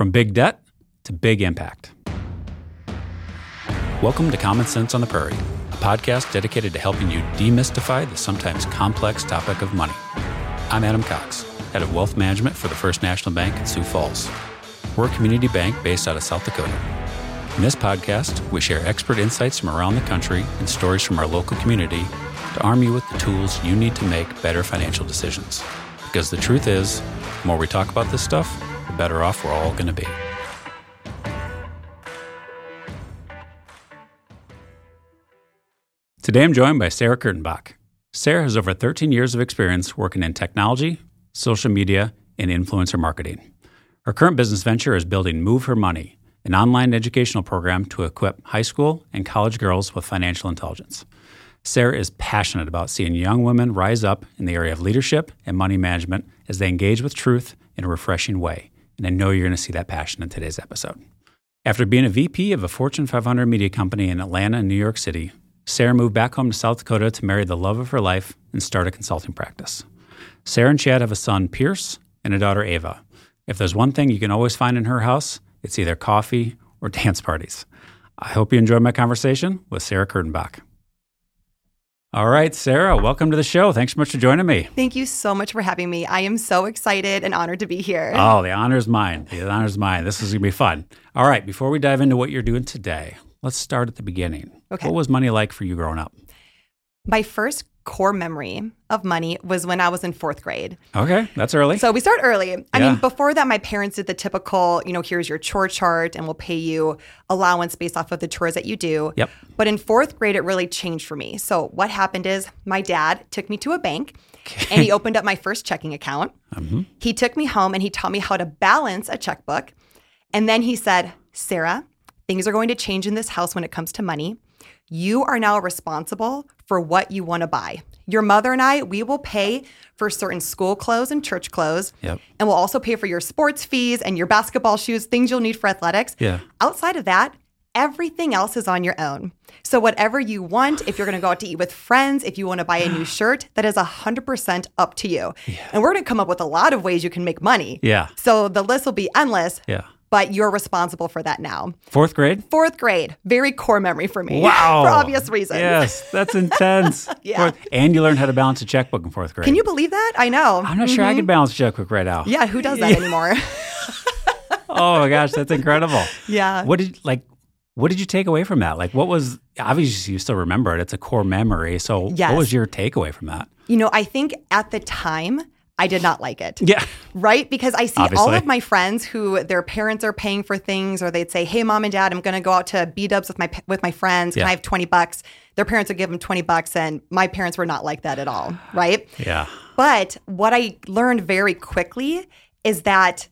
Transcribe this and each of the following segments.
From big debt to big impact. Welcome to Common Cents on the Prairie, a podcast dedicated to helping you demystify the sometimes complex topic of money. I'm Adam Cox, head of wealth management for the First National Bank in Sioux Falls. We're a community bank based out of South Dakota. In this podcast, we share expert insights from around the country and stories from our local community to arm you with the tools you need to make better financial decisions. Because the truth is, the more we talk about this stuff, better off we're all going to be. Today I'm joined by Sarah Kurtenbach. Sarah has over 13 years of experience working in technology, social media, and influencer marketing. Her current business venture is building Move Her Money, an online educational program to equip high school and college girls with financial intelligence. Sarah is passionate about seeing young women rise up in the area of leadership and money management as they engage with truth in a refreshing way. And I know you're going to see that passion in today's episode. After being a VP of a Fortune 500 media company in Atlanta and New York City, Sarah moved back home to South Dakota to marry the love of her life and start a consulting practice. Sarah and Chad have a son, Pierce, and a daughter, Ava. If there's one thing you can always find in her house, it's either coffee or dance parties. I hope you enjoyed my conversation with Sarah Kurtenbach. All right, Sarah, welcome to the show. Thanks so much for joining me. Thank you so much for having me. I am so excited and honored to be here. Oh, the honor is mine. The honor is mine. This is going to be fun. All right, before we dive into what you're doing today, let's start at the beginning. Okay. What was money like for you growing up? My first core memory of money was when I was in fourth grade. Okay, that's early. So we start early. I Yeah. mean, before that, my parents did the typical, you know, here's your chore chart and we'll pay you allowance based off of the chores that you do. Yep. But in fourth grade, it really changed for me. So what happened is my dad took me to a bank and he opened up my first checking account. Mhm. He took me home and he taught me how to balance a checkbook. And then he said, Sarah, things are going to change in this house when it comes to money. You are now responsible for what you want to buy. Your mother and I, we will pay for certain school clothes and church clothes. Yep. And we'll also pay for your sports fees and your basketball shoes, things you'll need for athletics. Yeah. Outside of that, everything else is on your own. So, whatever you want, if you're going to go out to eat with friends, if you want to buy a new shirt, that is 100% up to you. And we're going to come up with a lot of ways you can make money. Yeah. So, the list will be endless, Yeah. But you're responsible for that now. Fourth grade? Fourth grade, very core memory for me. Wow. for obvious reasons. Yes, that's intense. Yeah. Fourth- and you learned how to balance a checkbook in fourth grade. Can you believe that? I know. I'm not sure I mm-hmm. could balance a checkbook right now. Yeah, who does that anymore? Oh my gosh, that's incredible. yeah. What did like what did you take away from that? Like what was obviously you still remember it. It's a core memory. So Yes. what was your takeaway from that? You know, I think at the time, I did not like it. Yeah. Right? Because I see all of my friends who their parents are paying for things, or they'd say, "Hey, mom and dad, I'm going to go out to B Dubs with my with my friends. Can Yeah. I have twenty bucks?" Their parents would give them twenty bucks, and my parents were not like that at all. Right? Yeah. But what I learned very quickly is that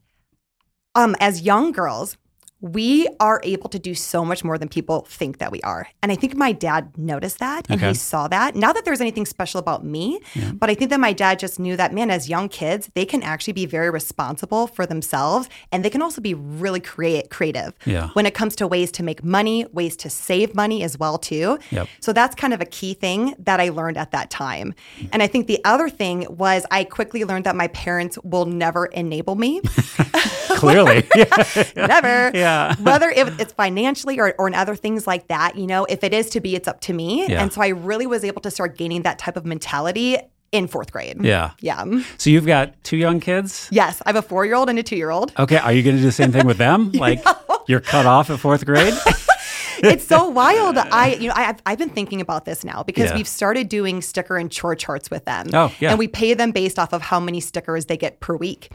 um, as young girls, we are able to do so much more than people think that we are. And I think my dad noticed that and Okay. he saw that. Not that there's anything special about me, but I think that my dad just knew that, man, as young kids, they can actually be very responsible for themselves and they can also be really create, creative Yeah. when it comes to ways to make money, ways to save money as well too. Yep. So that's kind of a key thing that I learned at that time. And I think the other thing was I quickly learned that my parents will never enable me. Clearly. never. Yeah. Whether if it's financially or, or in other things like that, you know, if it is to be, it's up to me. Yeah. And so I really was able to start gaining that type of mentality in fourth grade. Yeah. Yeah. So you've got two young kids? Yes. I have a four year old and a two year old. Okay. Are you going to do the same thing with them? Like you're cut off at fourth grade? it's so wild. I, you know, I, I've, I've been thinking about this now because Yeah. we've started doing sticker and chore charts with them. Oh, yeah. And we pay them based off of how many stickers they get per week.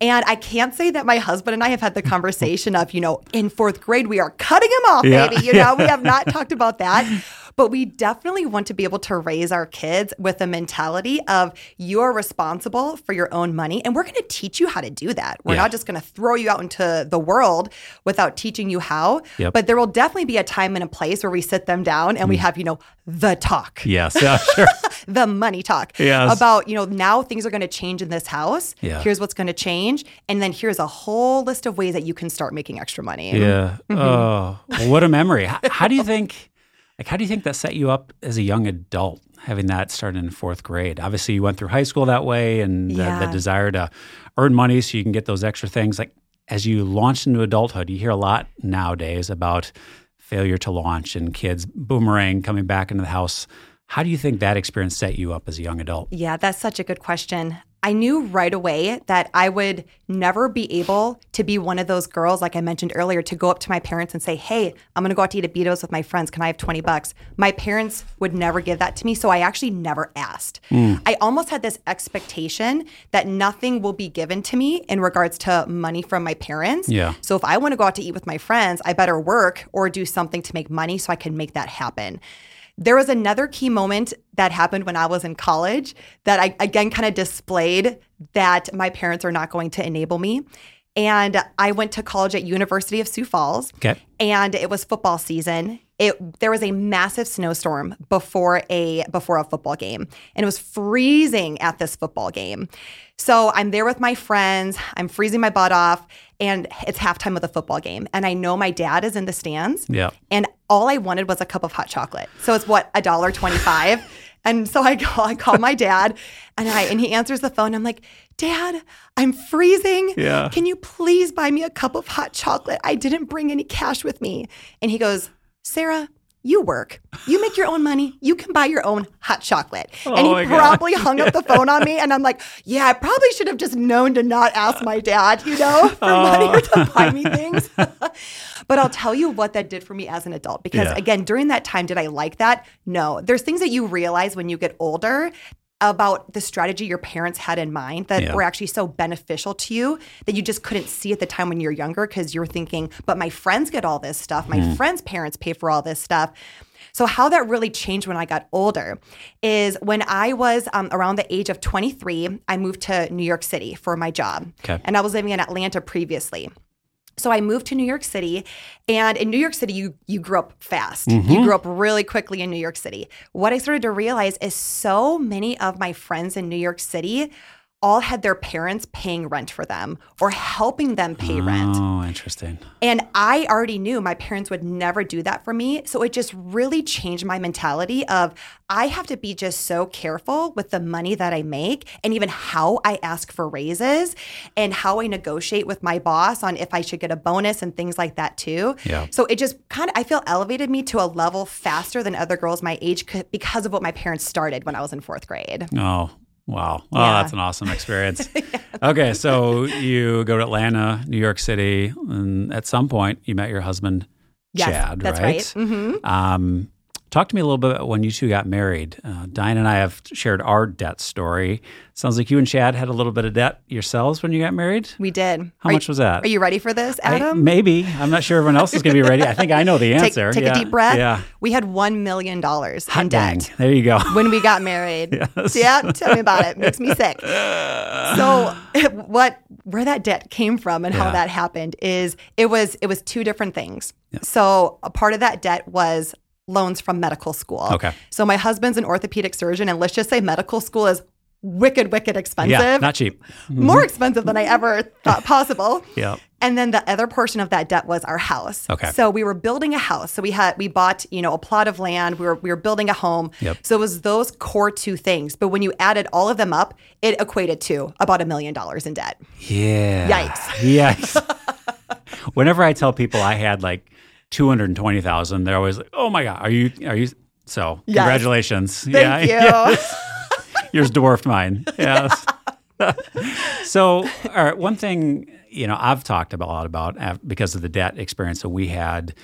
And I can't say that my husband and I have had the conversation of, you know, in fourth grade, we are cutting them off, Yeah. baby. You know, we have not talked about that. But we definitely want to be able to raise our kids with a mentality of you're responsible for your own money. And we're going to teach you how to do that. We're Yeah. not just going to throw you out into the world without teaching you how. Yep. But there will definitely be a time and a place where we sit them down and we Mm. have, you know, the talk, yes. Yeah, sure. the money talk Yes. about, you know, now things are going to change in this house. Yeah. Here's what's going to change. And then here's a whole list of ways that you can start making extra money. Yeah. Mm-hmm. Oh, what a memory. How, how do you think, like, how do you think that set you up as a young adult, having that started in fourth grade? Obviously, you went through high school that way and the, the desire to earn money so you can get those extra things. Like, as you launched into adulthood, you hear a lot nowadays about failure to launch and kids boomerang coming back into the house. How do you think that experience set you up as a young adult? Yeah, that's such a good question. I knew right away that I would never be able to be one of those girls, like I mentioned earlier, to go up to my parents and say, Hey, I'm gonna go out to eat at Beato's with my friends. Can I have 20 bucks? My parents would never give that to me. So I actually never asked. Mm. I almost had this expectation that nothing will be given to me in regards to money from my parents. Yeah. So if I wanna go out to eat with my friends, I better work or do something to make money so I can make that happen. There was another key moment that happened when I was in college that I again kind of displayed that my parents are not going to enable me. And I went to college at University of Sioux Falls. Okay. And it was football season. It there was a massive snowstorm before a before a football game. And it was freezing at this football game. So I'm there with my friends. I'm freezing my butt off, and it's halftime of the football game. And I know my dad is in the stands. Yeah. And all I wanted was a cup of hot chocolate. So it's what a dollar twenty-five. and so I call, I call my dad, and I and he answers the phone. I'm like, Dad, I'm freezing. Yeah. Can you please buy me a cup of hot chocolate? I didn't bring any cash with me. And he goes, Sarah, you work. You make your own money. You can buy your own hot chocolate. Oh and he oh probably God. hung up the phone on me. And I'm like, yeah, I probably should have just known to not ask my dad, you know, for Oh. money or to buy me oh. things. but I'll tell you what that did for me as an adult. Because Yeah. again, during that time, did I like that? No. There's things that you realize when you get older about the strategy your parents had in mind that Yeah. were actually so beneficial to you that you just couldn't see at the time when you're younger because you're thinking, but my friends get all this stuff. My friends' parents pay for all this stuff. So, how that really changed when I got older is when I was um, around the age of 23, I moved to New York City for my job. Okay. And I was living in Atlanta previously. So I moved to New York City, and in New York City, you you grew up fast. You mm-hmm. grew up really quickly in New York City. What I started to realize is so many of my friends in New York City all had their parents paying rent for them or helping them pay rent. Oh, interesting. And I already knew my parents would never do that for me. So it just really changed my mentality of I have to be just so careful with the money that I make and even how I ask for raises and how I negotiate with my boss on if I should get a bonus and things like that too. Yeah. So it just kind of I feel elevated me to a level faster than other girls my age because of what my parents started when I was in 4th grade. Oh, wow. Oh, Yeah. that's an awesome experience. Okay, so you go to Atlanta, New York City, and at some point you met your husband, Yes, Chad, that's right? right. Mhm. Um, talk to me a little bit about when you two got married. Uh, Diane and I have shared our debt story. Sounds like you and Chad had a little bit of debt yourselves when you got married. We did. How Are much you, was that? Are you ready for this, I- Adam? maybe. I'm not sure everyone else is going to be ready. I think I know the answer. take Yeah. a deep breath. Yeah. We had $1 million Hot in dang. debt There you go. when we got married. Yes. Yeah, tell me about it. Makes me sick. So what where that debt came from and Yeah. how that happened is it was it was two different things. So a part of that debt was loans from medical school. Okay. So my husband's an orthopedic surgeon and let's just say medical school is wicked wicked expensive. Yeah, not cheap. more mm-hmm. expensive than I ever thought possible. Yeah. And then the other portion of that debt was our house. Okay. So we were building a house. So we had we bought, you know, a plot of land. We were we were building a home. Yep. So it was those core two things. But when you added all of them up, it equated to about a million dollars in debt. Yeah. Yikes. Yikes. Whenever I tell people I had like 220,000, they're always like, "Oh my god, are you are you so Yes. congratulations." Thank you. Yours dwarfed mine. Yes. so, all right, one thing, you know, I've talked a lot about uh, because of the debt experience that we had,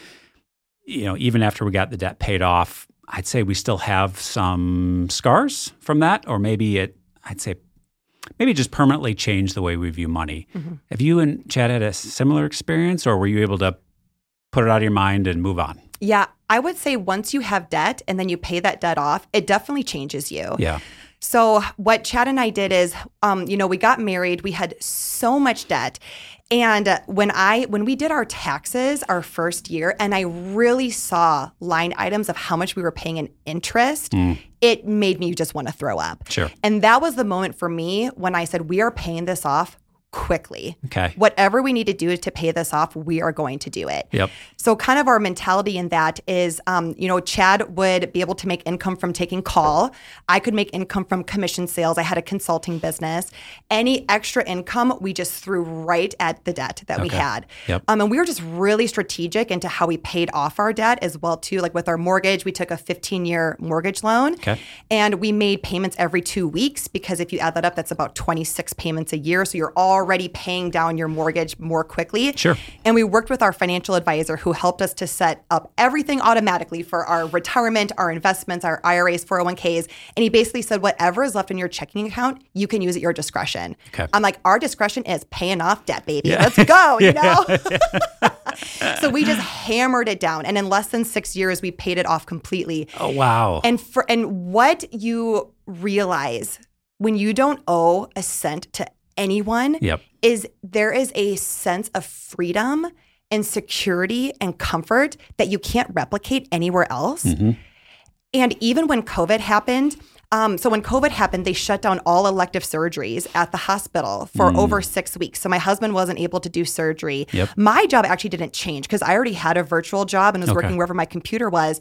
you know, even after we got the debt paid off, I'd say we still have some scars from that or maybe it I'd say maybe just permanently changed the way we view money. Have you and Chad had a similar experience, or were you able to put it out of your mind and move on? Yeah. I would say once you have debt and then you pay that debt off, it definitely changes you. Yeah. So what Chad and I did is, um, you know, we got married. We had so much debt, and uh, when I when we did our taxes our first year, and I really saw line items of how much we were paying in interest, it made me just want to throw up. Sure. And that was the moment for me when I said, "We are paying this off." Quickly. Okay. Whatever we need to do to pay this off, we are going to do it. Yep. So, kind of our mentality in that is, um, you know, Chad would be able to make income from taking call. I could make income from commission sales. I had a consulting business. Any extra income, we just threw right at the debt that we had. Yep. Um, and we were just really strategic into how we paid off our debt as well too. Like with our mortgage, we took a 15 year mortgage loan, Okay. and we made payments every two weeks because if you add that up, that's about 26 payments a year. So you're already paying down your mortgage more quickly. Sure. And we worked with our financial advisor who helped us to set up everything automatically for our retirement, our investments, our IRAs, 401ks. And he basically said, whatever is left in your checking account, you can use at your discretion. Okay. I'm like, our discretion is paying off debt, baby. Yeah. Let's go, you know? so we just hammered it down. And in less than six years, we paid it off completely. Oh wow. And for and what you realize when you don't owe a cent to anyone yep. is there is a sense of freedom and security and comfort that you can't replicate anywhere else. Mm-hmm. And even when COVID happened, um, so when COVID happened, they shut down all elective surgeries at the hospital for mm. over six weeks. So my husband wasn't able to do surgery. Yep. My job actually didn't change because I already had a virtual job and was Okay. working wherever my computer was.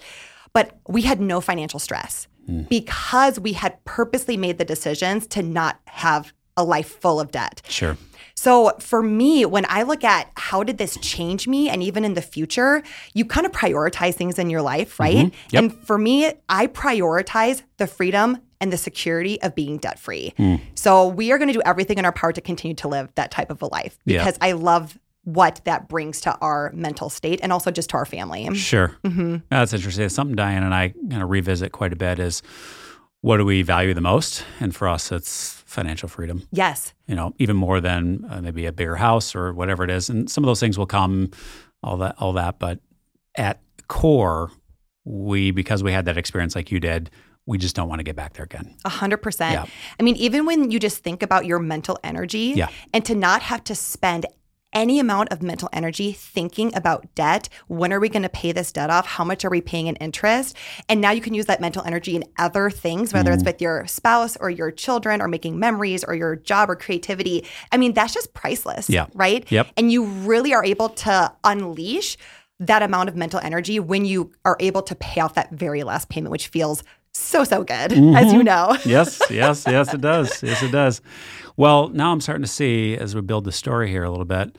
But we had no financial stress mm. because we had purposely made the decisions to not have a life full of debt. Sure. So for me, when I look at how did this change me, and even in the future, you kind of prioritize things in your life, right? Yep. And for me, I prioritize the freedom and the security of being debt free. So we are going to do everything in our power to continue to live that type of a life Yeah. because I love what that brings to our mental state and also just to our family. Sure. hmm That's interesting. It's something Diane and I kind of revisit quite a bit is what do we value the most? And for us, it's financial freedom, Yes. you know, even more than uh, maybe a bigger house or whatever it is. And some of those things will come, all that, all that. But at core, we, because we had that experience like you did, we just don't want to get back there again. A hundred percent. I mean, even when you just think about your mental energy Yeah. and to not have to spend any amount of mental energy thinking about debt. When are we going to pay this debt off? How much are we paying in interest? And now you can use that mental energy in other things, whether Mm. it's with your spouse or your children or making memories or your job or creativity. I mean, that's just priceless. Yeah. Right. Yep. And you really are able to unleash that amount of mental energy when you are able to pay off that very last payment, which feels so, so good, as you mm-hmm. know. yes, yes, yes, it does. Yes, it does. Well, now I'm starting to see as we build the story here a little bit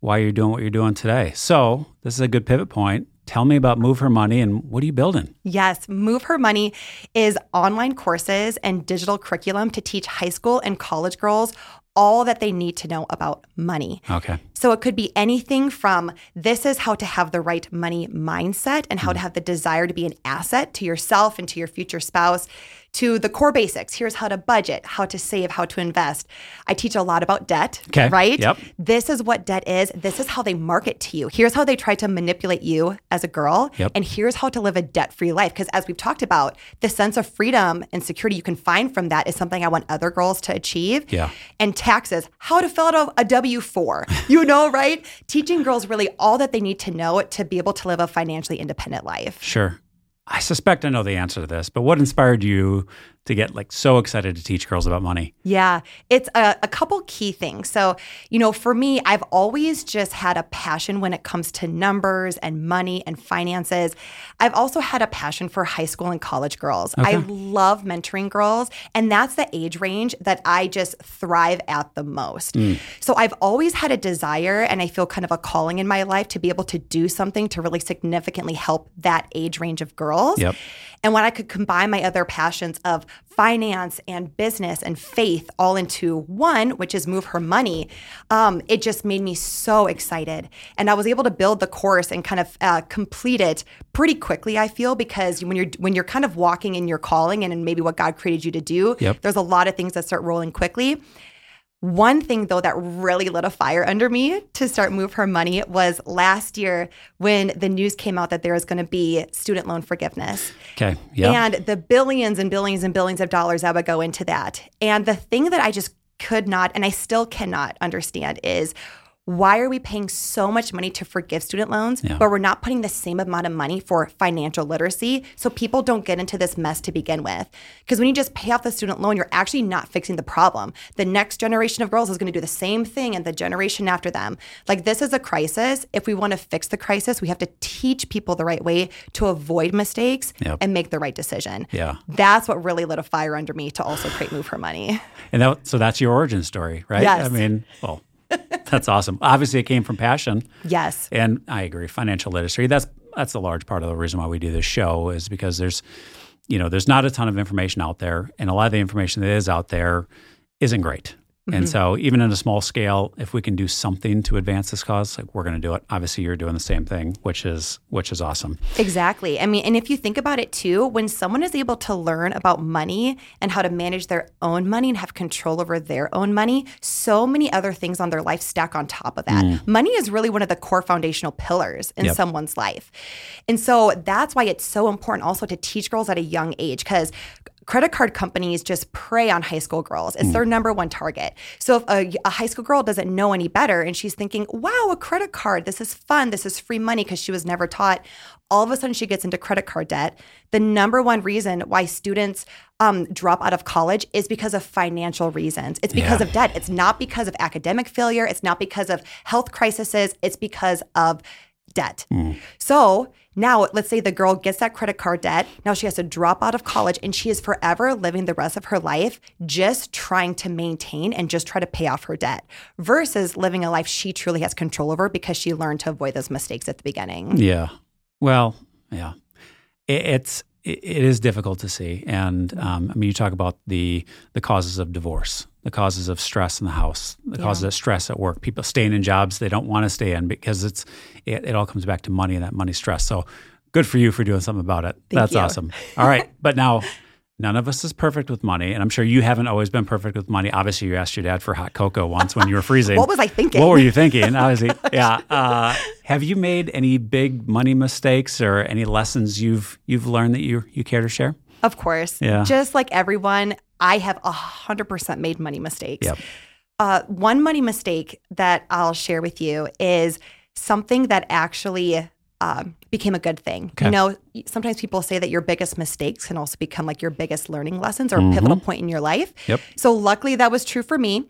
why you're doing what you're doing today. So this is a good pivot point. Tell me about Move Her Money and what are you building? Yes, Move Her Money is online courses and digital curriculum to teach high school and college girls all that they need to know about money. Okay. So it could be anything from this is how to have the right money mindset and how hmm. to have the desire to be an asset to yourself and to your future spouse to the core basics. Here's how to budget, how to save, how to invest. I teach a lot about debt, Okay. right? Yep. This is what debt is. This is how they market to you. Here's how they try to manipulate you as a girl. Yep. And here's how to live a debt free life. Because as we've talked about, the sense of freedom and security you can find from that is something I want other girls to achieve. Yeah. And taxes, how to fill out a W 4, you know, right? Teaching girls really all that they need to know to be able to live a financially independent life. Sure. I suspect I know the answer to this, but what inspired you to get like so excited to teach girls about money? Yeah, it's a, a couple key things. So, you know, for me, I've always just had a passion when it comes to numbers and money and finances. I've also had a passion for high school and college girls. I love mentoring girls, and that's the age range that I just thrive at the most. Mm. So, I've always had a desire, and I feel kind of a calling in my life to be able to do something to really significantly help that age range of girls. Yep. And when I could combine my other passions of finance and business and faith all into one, which is Move Her Money, um, it just made me so excited. And I was able to build the course and kind of uh, complete it pretty quickly. I feel because when you're when you're kind of walking in your calling and in maybe what God created you to do, Yep. there's a lot of things that start rolling quickly. One thing though that really lit a fire under me to start Move Her Money was last year when the news came out that there was going to be student loan forgiveness. Okay. Yeah. And the billions and billions and billions of dollars that would go into that. And the thing that I just could not, and I still cannot understand is why are we paying so much money to forgive student loans, Yeah. but we're not putting the same amount of money for financial literacy so people don't get into this mess to begin with? Because when you just pay off the student loan, you're actually not fixing the problem. The next generation of girls is going to do the same thing and the generation after them. Like, this is a crisis. If we want to fix the crisis, we have to teach people the right way to avoid mistakes Yep. and make the right decision. Yeah. That's what really lit a fire under me to also create Move Her Money. And that, so that's your origin story, right? Yes. I mean, well, that's awesome. Obviously, it came from passion. Yes. And I agree, financial literacy. That's that's a large part of the reason why we do this show is because there's, you know, there's not a ton of information out there, and a lot of the information that is out there isn't great. And mm-hmm. so, even in a small scale, if we can do something to advance this cause, like we're going to do it. Obviously, you're doing the same thing, which is which is awesome. Exactly. I mean, and if you think about it too, when someone is able to learn about money and how to manage their own money and have control over their own money, so many other things on their life stack on top of that. Mm. Money is really one of the core foundational pillars in Yep. someone's life. And so that's why it's so important also to teach girls at a young age because credit card companies just prey on high school girls. It's their number one target. So if a, a high school girl doesn't know any better and she's thinking, wow, a credit card, this is fun, this is free money because she was never taught, all of a sudden she gets into credit card debt. The number one reason why students um, drop out of college is because of financial reasons. It's because Yeah. of debt. It's not because of academic failure. It's not because of health crises. It's because of debt. So now, let's say the girl gets that credit card debt. Now she has to drop out of college and she is forever living the rest of her life just trying to maintain and just try to pay off her debt versus living a life she truly has control over because she learned to avoid those mistakes at the beginning. Yeah. Well, yeah. It's it, it is difficult to see, and um, I mean, you talk about the the causes of divorce, the causes of stress in the house, the Yeah. causes of stress at work, people staying in jobs they don't want to stay in because it's it, it all comes back to money and that money stress. So good for you for doing something about it. That's you. awesome. All right, but now. None of us is perfect with money, and I'm sure you haven't always been perfect with money. Obviously, you asked your dad for hot cocoa once when you were freezing. What was I thinking? What were you thinking? Obviously, yeah. Uh, have you made any big money mistakes or any lessons you've you've learned that you you care to share? Of course. Yeah. Just like everyone, I have a 100% made money mistakes. Yep. Uh, one money mistake that I'll share with you is something that actually um, became a good thing. Okay. You know, sometimes people say that your biggest mistakes can also become like your biggest learning lessons or Mhm. a pivotal point in your life. Yep. So luckily that was true for me.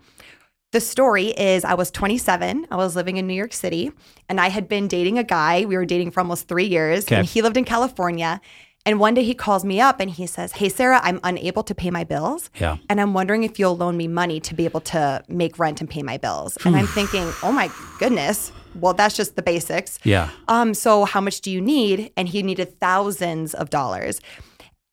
The story is I was 27. I was living in New York City and I had been dating a guy. We were dating for almost three years Okay. and he lived in California. And one day he calls me up and he says, Hey, Sarah, I'm unable to pay my bills. Yeah. And I'm wondering if you'll loan me money to be able to make rent and pay my bills. And I'm thinking, Oh my goodness. Well, that's just the basics. Yeah. Um, so how much do you need? And he needed thousands of dollars.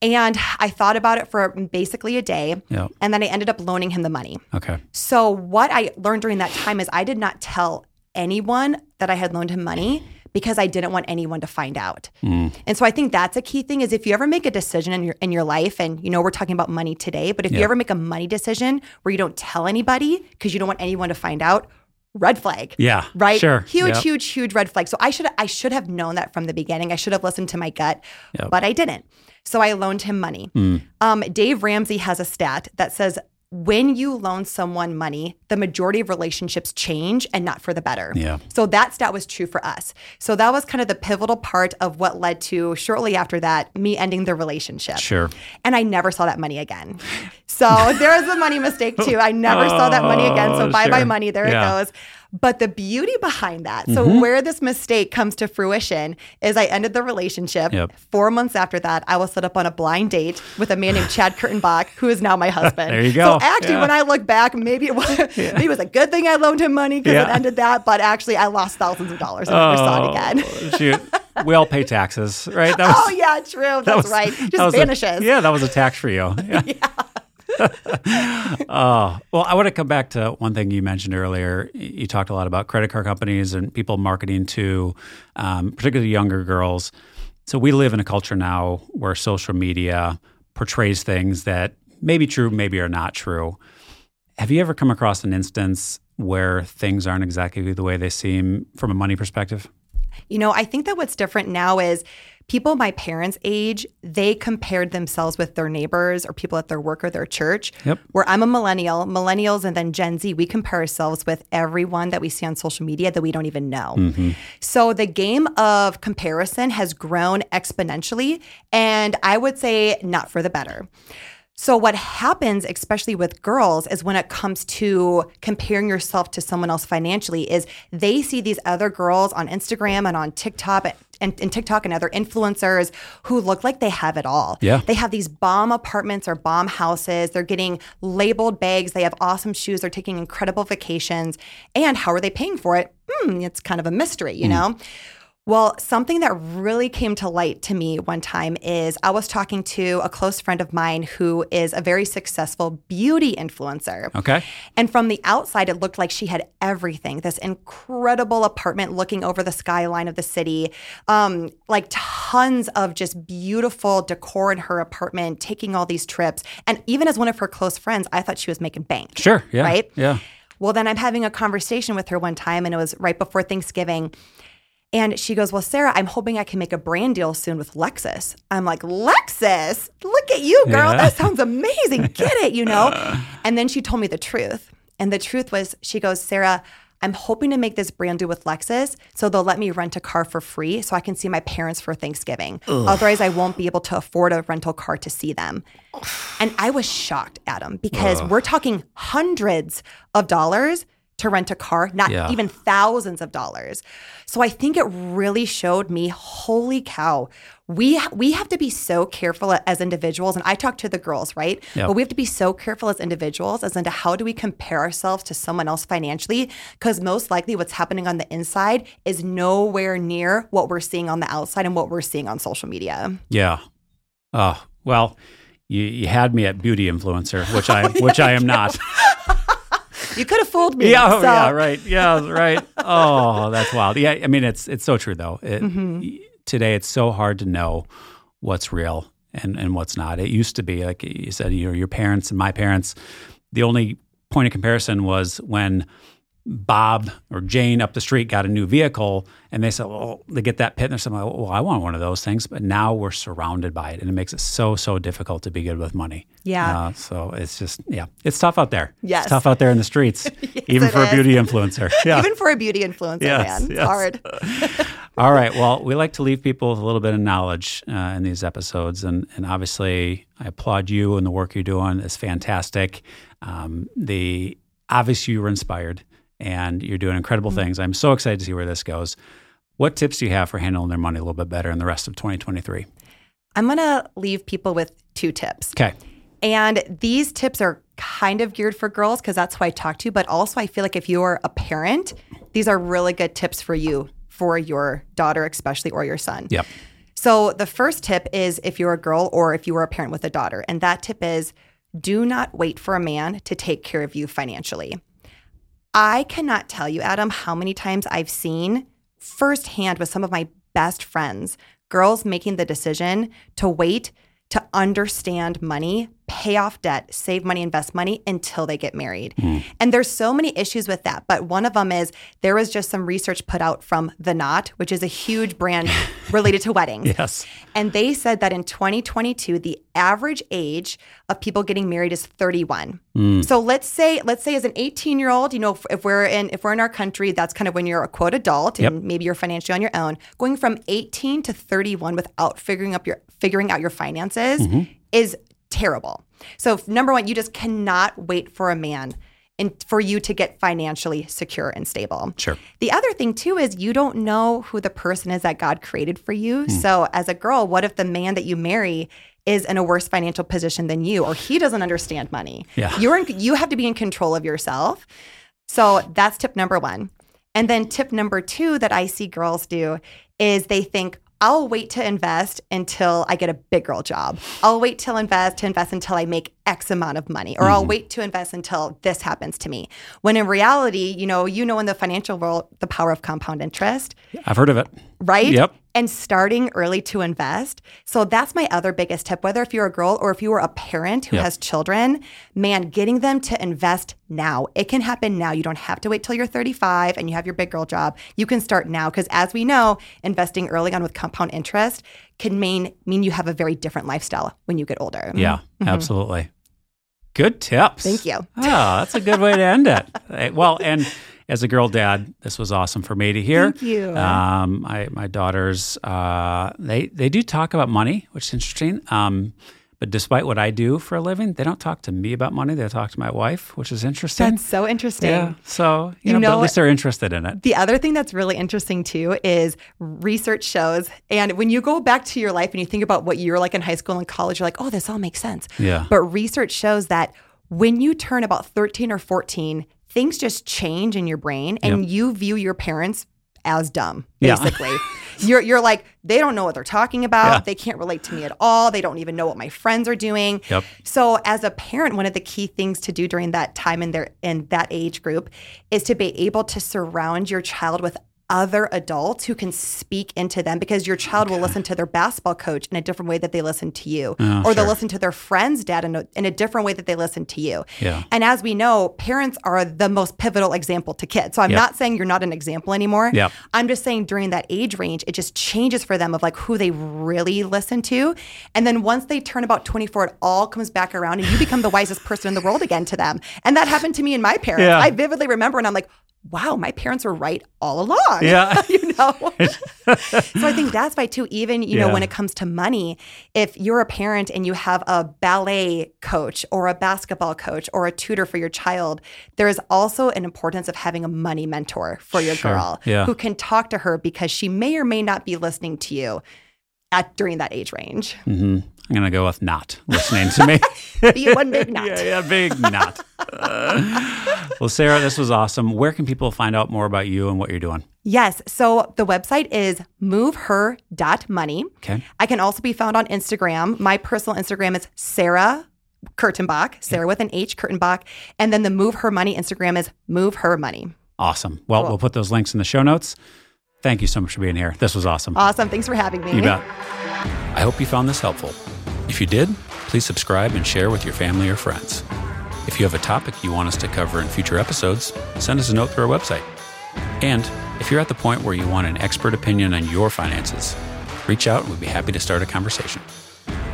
And I thought about it for basically a day. Yeah. And then I ended up loaning him the money. Okay. So what I learned during that time is I did not tell anyone that I had loaned him money because I didn't want anyone to find out. Mm. And so I think that's a key thing is if you ever make a decision in your in your life and you know we're talking about money today, but if you ever make a money decision where you don't tell anybody because you don't want anyone to find out, red flag Yeah. right? Sure. Huge, Yep. huge, huge red flag. So I should I should have known that from the beginning. I should have listened to my gut, Yep. but I didn't. So I loaned him money. Mm. Um, Dave Ramsey has a stat that says when you loan someone money, the majority of relationships change and not for the better. Yeah. So that stat was true for us. So that was kind of the pivotal part of what led to shortly after that me ending the relationship. Sure. And I never saw that money again. So there was a money mistake too. I never saw that money again. So Oh, bye bye money. There Yeah. it goes. But the beauty behind that, so Mm-hmm. where this mistake comes to fruition is I ended the relationship. Yep. Four months after that, I was set up on a blind date with a man named Chad Kurtenbach, who is now my husband. There you go. So actually, Yeah. when I look back, maybe it was, maybe it was a good thing I loaned him money because it ended that. But actually, I lost thousands of dollars. and I never saw it again. Oh, shoot. We all pay taxes, right? That Oh yeah, true. That's that was- right. that Just was a- vanishes. yeah, that was a tax for you. Yeah. Oh, well, I want to come back to one thing you mentioned earlier. You talked a lot about credit card companies and people marketing to um, particularly younger girls. So we live in a culture now where social media portrays things that may be true, maybe are not true. Have you ever come across an instance where things aren't exactly the way they seem from a money perspective? You know, I think that what's different now is people my parents' age, they compared themselves with their neighbors or people at their work or their church. Yep. Where I'm a millennial, millennials and then Gen Z, we compare ourselves with everyone that we see on social media that we don't even know. Mm-hmm. So the game of comparison has grown exponentially, and I would say not for the better. So, what happens, especially with girls, is when it comes to comparing yourself to someone else financially, is they see these other girls on Instagram and on TikTok and, and TikTok and other influencers who look like they have it all. Yeah. They have these bomb apartments or bomb houses. They're getting labeled bags. They have awesome shoes. They're taking incredible vacations. And how are they paying for it? Hmm, it's kind of a mystery, you know? Well, something that really came to light to me one time is I was talking to a close friend of mine who is a very successful beauty influencer. Okay. And from the outside, it looked like she had everything this incredible apartment looking over the skyline of the city, um, like tons of just beautiful decor in her apartment, taking all these trips. And even as one of her close friends, I thought she was making bank. Sure. Yeah. Right? Yeah. Well, then I'm having a conversation with her one time, and it was right before Thanksgiving. And she goes, Well, Sarah, I'm hoping I can make a brand deal soon with Lexus. I'm like, Lexus? Look at you, girl. Yeah. That sounds amazing. Get it, you know? And then she told me the truth. And the truth was, she goes, Sarah, I'm hoping to make this brand deal with Lexus so they'll let me rent a car for free so I can see my parents for Thanksgiving. Otherwise, I won't be able to afford a rental car to see them. And I was shocked, Adam, because we're talking hundreds of dollars to rent a car, not Yeah. even thousands of dollars. So I think it really showed me, holy cow, we we have to be so careful as individuals. And I talk to the girls, right? Yep. But we have to be so careful as individuals as into how do we compare ourselves to someone else financially? Because most likely what's happening on the inside is nowhere near what we're seeing on the outside and what we're seeing on social media. Yeah. Oh, well, you, you had me at beauty influencer, which I which I am not. You could have fooled me. Yeah, oh, so- yeah, right. Yeah, right. Oh, that's wild. Yeah, I mean, it's it's so true though. It, Mm-hmm. Today, it's so hard to know what's real and and what's not. It used to be like you said, you know, your parents and my parents. The only point of comparison was when Bob or Jane up the street got a new vehicle, and they said, "Well, they get that pit," and they're saying, "Well, I want one of those things." But now we're surrounded by it, and it makes it so so difficult to be good with money. Yeah. Uh, so it's just yeah, it's tough out there. Yes. it's tough out there in the streets, even it for a beauty influencer. Yeah. Even for a beauty influencer, Yes, man. It's yes. hard. All right. Well, we like to leave people with a little bit of knowledge uh, in these episodes, and and obviously, I applaud you and the work you're doing. It's fantastic. Um, the obviously you were inspired, and you're doing incredible Mm-hmm. things. I'm so excited to see where this goes. What tips do you have for handling their money a little bit better in the rest of 2023? I'm going to leave people with two tips. Okay. And these tips are kind of geared for girls because that's who I talk to. But also, I feel like if you're a parent, these are really good tips for you, for your daughter, especially, or your son. Yep. So, the first tip is if you're a girl or if you are a parent with a daughter. And that tip is do not wait for a man to take care of you financially. I cannot tell you, Adam, how many times I've seen firsthand with some of my best friends girls making the decision to wait to understand money, pay off debt, save money, invest money until they get married. Hmm. And there's so many issues with that. But one of them is there was just some research put out from The Knot, which is a huge brand related to weddings. Yes. And they said that in 2022, the average age of people getting married is 31. Hmm. So let's say, let's say as an 18 year old, you know, if, if we're in if we're in our country, that's kind of when you're a quote adult and Yep. maybe you're financially on your own. Going from 18 to 31 without figuring up your figuring out your finances mm-hmm. is terrible. So number one, you just cannot wait for a man. And for you to get financially secure and stable. Sure. The other thing too is you don't know who the person is that God created for you. Hmm. So as a girl, what if the man that you marry is in a worse financial position than you or he doesn't understand money? Yeah. You're in, you have to be in control of yourself. So that's tip number 1. And then tip number 2 that I see girls do is they think I'll wait to invest until I get a big girl job. I'll wait till invest to invest until I make X amount of money, or I'll mm-hmm. wait to invest until this happens to me. When in reality, you know, you know, in the financial world, the power of compound interest, I've heard of it. right? Yep. And starting early to invest. So that's my other biggest tip. Whether if you're a girl or if you are a parent who Yep. has children, man, getting them to invest now. It can happen now. You don't have to wait till you're 35 and you have your big girl job. You can start now because, as we know, investing early on with compound interest can mean mean you have a very different lifestyle when you get older. Yeah, mm-hmm. absolutely. Good tips. Thank you. Oh, that's a good way to end it. Eh, Well, and as a girl dad, this was awesome for me to hear. Thank you. Um, I, my daughters, uh, they they do talk about money, which is interesting. Um, but despite what I do for a living, they don't talk to me about money. They talk to my wife, which is interesting. That's so interesting. yeah. So you, You know, but know- at least they're interested in it. The other thing that's really interesting too is research shows, and when you go back to your life and you think about what you were like in high school and college, you're like, oh, this all makes sense. Yeah. But research shows that when you turn about 13 or 14, things just change in your brain and you view your parents as dumb, Yeah. basically. you're, you're like, they don't know what they're talking about. Yeah. They can't relate to me at all. They don't even know what my friends are doing. Yep. So as a parent, one of the key things to do during that time in their in that age group is to be able to surround your child with other adults who can speak into them because your child will listen to their basketball coach in a different way that they listen to you Oh, or they'll sure. listen to their friend's dad in a, in a different way that they listen to you Yeah. and as we know parents are the most pivotal example to kids so i'm Yep. not saying you're not an example anymore Yep. i'm just saying during that age range it just changes for them of like who they really listen to and then once they turn about 24 it all comes back around and you become the wisest person in the world again to them and that happened to me and my parents Yeah. i vividly remember and i'm like wow my parents were right all along Yeah. you know so i think that's why too even you know Yeah. when it comes to money if you're a parent and you have a ballet coach or a basketball coach or a tutor for your child there is also an importance of having a money mentor for your Sure. girl Yeah. who can talk to her because she may or may not be listening to you at during that age range hmm I'm gonna go with not listening to me. be one big nut yeah, yeah, big not. Uh, well, Sarah, this was awesome. Where can people find out more about you and what you're doing? Yes. So the website is moveher.money. Okay. I can also be found on Instagram. My personal Instagram is Sarah Kurtenbach, Sarah with an H, Kurtenbach. And then the Move Her Money Instagram is Move Her Money. Awesome. Well, Cool. we'll put those links in the show notes. Thank you so much for being here. This was awesome. Awesome. Thanks for having me. You bet. I hope you found this helpful. If you did, please subscribe and share with your family or friends. If you have a topic you want us to cover in future episodes, send us a note through our website. And if you're at the point where you want an expert opinion on your finances, reach out and we'd be happy to start a conversation.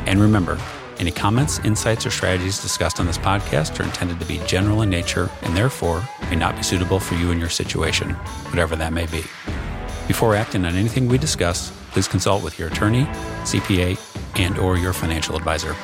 And remember, any comments, insights, or strategies discussed on this podcast are intended to be general in nature and therefore may not be suitable for you and your situation, whatever that may be. Before acting on anything we discuss, please consult with your attorney, CPA, and or your financial advisor.